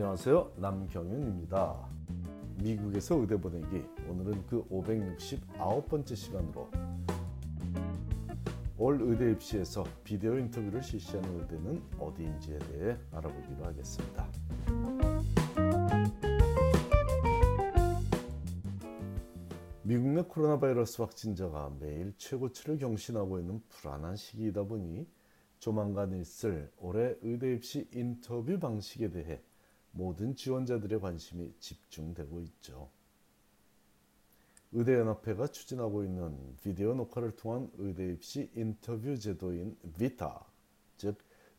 안녕하세요. 남경윤입니다. 미국에서 의대 보내기 오늘은 그 569번째 시간으로 올 의대 입시에서 비디오 인터뷰를 실시하는 의대는 어디인지에 대해 알아보기로 하겠습니다. 미국 내 코로나 바이러스 확진자가 매일 최고치를 경신하고 있는 불안한 시기이다 보니 조만간 있을 올해 의대 입시 인터뷰 방식에 대해 모든 지원자들의 관심이 집중되고 있죠. 의대연합회가 추진하고 있는 비디오 녹화를 통한 의대 입시 인터뷰 제도인 VITA, 즉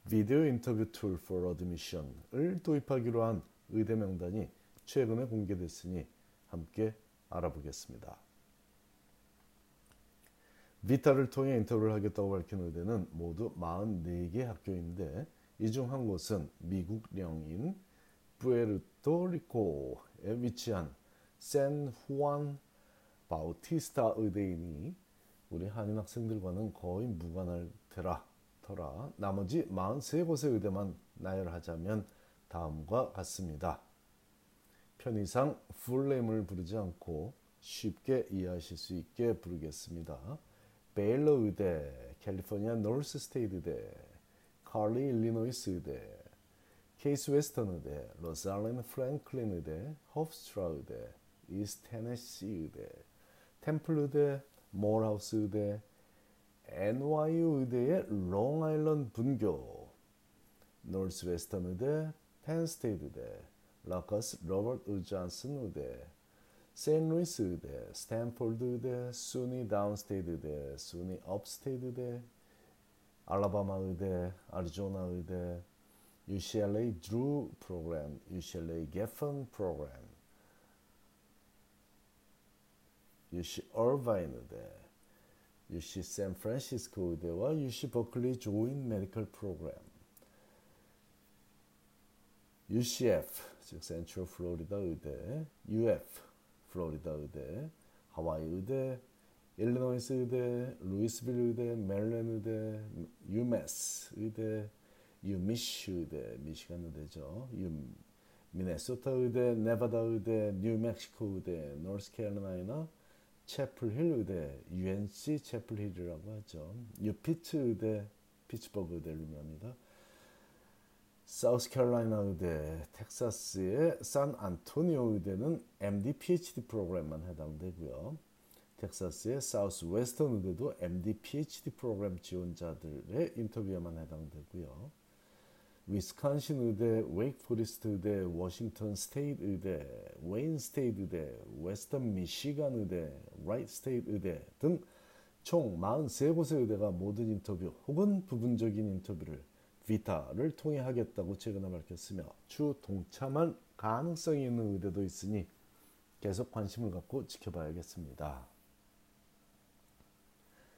Video Interview Tool for Admission을 도입하기로 한 의대 명단이 최근에 공개됐으니 함께 알아보겠습니다. 비타를 통해 인터뷰를 하겠다고 밝힌 의대는 모두 44개 학교인데 이 중 한 곳은 미국령인 부에르토리코에 위치한 샌 후안 바우티스타 의대이니 우리 한인 학생들과는 거의 무관할 테라 터라 나머지 43곳의 의대만 나열하자면 다음과 같습니다. 편의상 풀네임을 부르지 않고 쉽게 이해하실 수 있게 부르겠습니다. 베일러 의대, 캘리포니아 노스 스테이트 의대, 칼리 일리노이스 의대, 케이스 웨스턴 의대, 로살린 프랭클린 의대, 허프스트라 의대, 이스트 테네시 의대, 템플 의대, 모어하우스 의대, NYU 의대의 롱아일랜드 분교, 노스 웨스턴 의대, 펜스테이트 의대, 럿거스 로버트 우드 존슨 의대, 세인루이스 의대, 스탠포드 의대, 수니 다운스테이트 의대, 수니 업스테이트 의대, 알라바마 의대, 아리조나 의대, UCLA Drew 프로그램, UCLA Geffen 프로그램, UC 얼바인 의대, UC 샌프란시스코 의대와 UC 버클리 Joint Medical 프로그램, UCF 즉 센트럴 플로리다 의대, UF 플로리다 의대, 하와이 의대, 일리노이스 의대, 루이스빌 의대, 메릴랜드 의대, UMass 의대, UMich 의대, 미시간 의대죠. U 미네소타 의대, 네바다 의대, 뉴멕시코 의대, 노스캐롤라이나, 채플힐 의대, UNC 채플힐이라고 하죠. UPitt 의대, 피츠버그 의대를 의미합니다. 사우스캐롤라이나 의대, 텍사스의 산 안토니오 의대는 MD PhD 프로그램만 해당되고요. 텍사스의 사우스 웨스턴 의대도 MD PhD 프로그램 지원자들의 인터뷰에만 해당되고요. 위스콘신 의대, 웨이크포리스트 의대, 워싱턴 스테이트 의대, 웨인 스테이트 의대, 웨스턴 미시간 의대, 라이트 스테이트 의대 등 총 43곳의 의대가 모든 인터뷰 혹은 부분적인 인터뷰를 VITA를 통해 하겠다고 최근에 밝혔으며 추후 동참할 가능성이 있는 의대도 있으니 계속 관심을 갖고 지켜봐야겠습니다.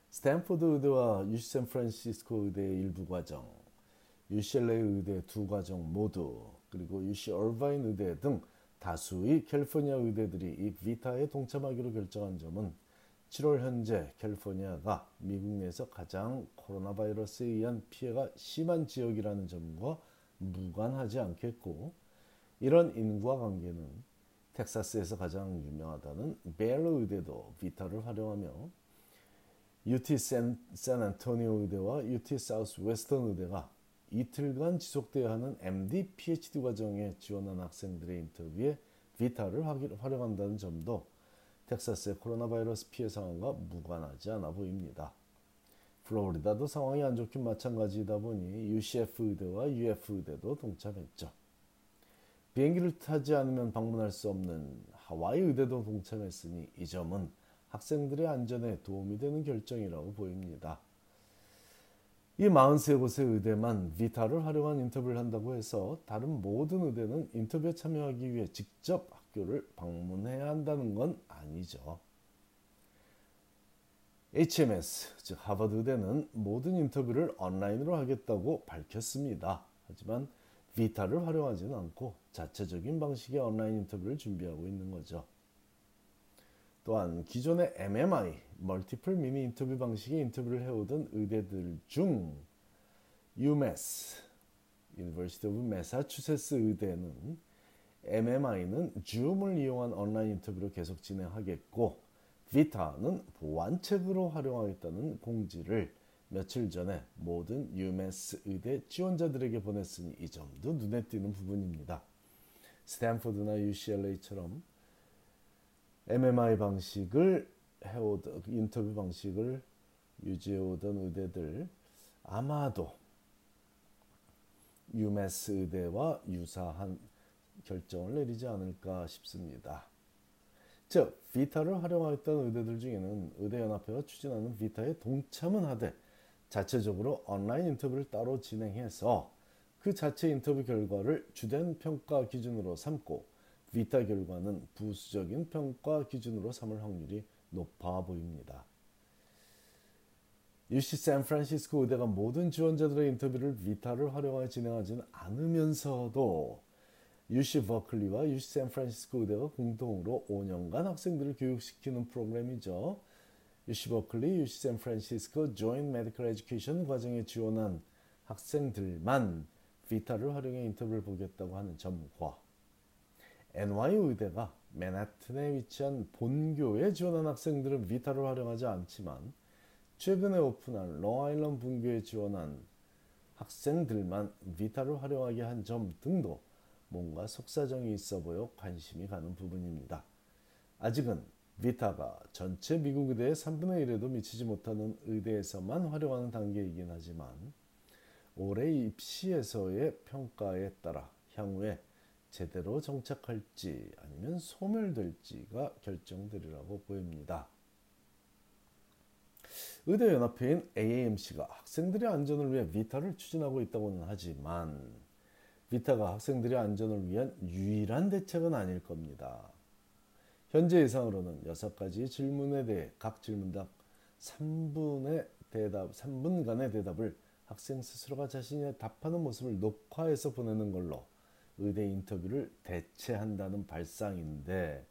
스탠포드 의대와 UC 샌프란시스코 의대의 일부 과정, UCLA 의대 두 과정 모두 그리고 UC 얼바인 의대 등 다수의 캘리포니아 의대들이 이 VITA에 동참하기로 결정한 점은 7월 현재 캘리포니아가 미국 내에서 가장 코로나 바이러스에 의한 피해가 심한 지역이라는 점과 무관하지 않겠고 이런 인과 관계는 텍사스에서 가장 유명하다는 벨러 의대도 비타를 활용하며 UT 샌, 샌안토니오 의대와 UT 사우스 웨스턴 의대가 이틀간 지속돼야 하는 MD, PhD 과정에 지원한 학생들의 인터뷰에 비타를 활용한다는 점도 텍사스의 코로나 바이러스 피해 상황과 무관하지 않아 보입니다. 플로리다도 상황이 안 좋긴 마찬가지이다 보니 UCF 의대와 UF 의대도 동참했죠. 비행기를 타지 않으면 방문할 수 없는 하와이 의대도 동참했으니 이 점은 학생들의 안전에 도움이 되는 결정이라고 보입니다. 이 43곳의 의대만 비타를 활용한 인터뷰를 한다고 해서 다른 모든 의대는 인터뷰에 참여하기 위해 직접 학교를 방문해야 한다는 건 아니죠. HMS, 즉 하버드 의대는 모든 인터뷰를 온라인으로 하겠다고 밝혔습니다. 하지만 비타를 활용하지는 않고 자체적인 방식의 온라인 인터뷰를 준비하고 있는 거죠. 또한 기존의 MMI, 멀티플 미니 인터뷰 방식의 인터뷰를 해오던 의대들 중 UMass, University of Massachusetts 의대는 MMI는 줌을 이용한 온라인 인터뷰를 계속 진행하겠고 비타는 보완책으로 활용하겠다는 공지를 며칠 전에 모든 UMass 의대 지원자들에게 보냈으니 이 점도 눈에 띄는 부분입니다. 스탠포드나 UCLA처럼 MMI 방식을 해오던 인터뷰 방식을 유지해오던 의대들 아마도 UMass 의대와 유사한 결정을 내리지 않을까 싶습니다. 즉, 비타를 활용하였던 의대들 중에는 의대연합회가 추진하는 비타에 동참은 하되 자체적으로 온라인 인터뷰를 따로 진행해서 그 자체 인터뷰 결과를 주된 평가 기준으로 삼고 비타 결과는 부수적인 평가 기준으로 삼을 확률이 높아 보입니다. UC 샌프란시스코 의대가 모든 지원자들의 인터뷰를 비타를 활용하여 진행하지는 않으면서도 UC 버클리와 UC 샌프란시스코 의대가 공동으로 5년간 학생들을 교육시키는 프로그램이죠. UC 버클리, UC 샌프란시스코 Joint Medical Education 과정에 지원한 학생들만 VITA를 활용해 인터뷰를 보겠다고 하는 점과 NYU 의대가 맨하튼에 위치한 본교에 지원한 학생들은 VITA를 활용하지 않지만 최근에 오픈한 롱아일랜드 분교에 지원한 학생들만 비타를 활용하게 한 점 등도 뭔가 속사정이 있어 보여 관심이 가는 부분입니다. 아직은 비타가 전체 미국 의대의 3분의 1에도 미치지 못하는 의대에서만 활용하는 단계이긴 하지만 올해 입시에서의 평가에 따라 향후에 제대로 정착할지 아니면 소멸될지가 결정되리라고 보입니다. 의대연합회인 AAMC가 학생들의 안전을 위해 비타를 추진하고 있다고는 하지만 비타가 학생들의 안전을 위한 유일한 대책은 아닐 겁니다. 현재 예상으로는 6가지 질문에 대해 각 질문당 3분의 대답, 3분간의 대답을 학생 스스로가 자신이 답하는 모습을 녹화해서 보내는 걸로 의대 인터뷰를 대체한다는 발상인데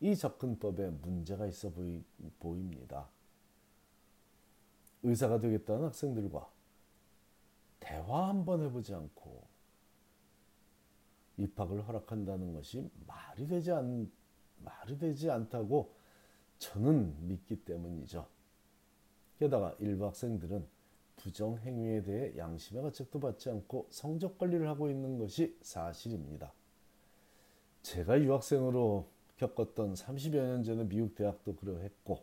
이 접근법에 문제가 있어 보이, 보입니다. 의사가 되겠다는 학생들과 대화 한번 해보지 않고 입학을 허락한다는 것이 말이 되지 않 말이 되지 않다고 저는 믿기 때문이죠. 게다가 일부 학생들은 부정 행위에 대해 양심의 가책도 받지 않고 성적 관리를 하고 있는 것이 사실입니다. 제가 유학생으로 겪었던 30여 년 전의 미국 대학도 그러했고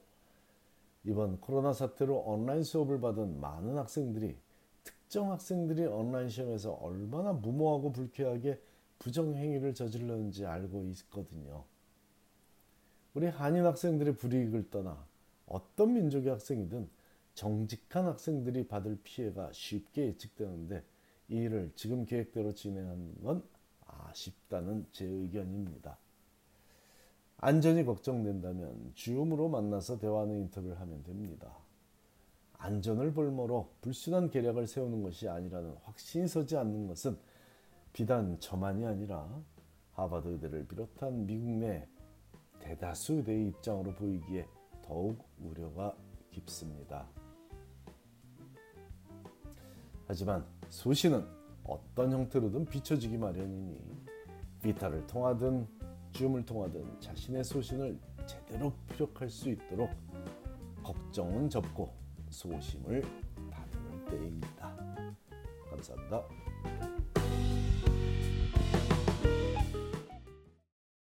이번 코로나 사태로 온라인 수업을 받은 많은 학생들이 특정 학생들이 온라인 시험에서 얼마나 무모하고 불쾌하게 부정 행위를 저질렀는지 알고 있거든요. 우리 한인 학생들의 불이익을 떠나 어떤 민족의 학생이든 정직한 학생들이 받을 피해가 쉽게 예측되는데 이 일을 지금 계획대로 진행하는 건 아쉽다는 제 의견입니다. 안전이 걱정된다면 줌으로 만나서 대화하는 인터뷰를 하면 됩니다. 안전을 볼모로 불순한 계략을 세우는 것이 아니라는 확신이 서지 않는 것은 비단 저만이 아니라 하버드 의대를 비롯한 미국 내 대다수 의대의 입장으로 보이기에 더욱 우려가 깊습니다. 하지만 소신은 어떤 형태로든 비춰지기 마련이니 비타를 통하든 줌을 통하든 자신의 소신을 제대로 피력할 수 있도록 걱정은 접고 소심을 다루는 때입니다. 감사합니다.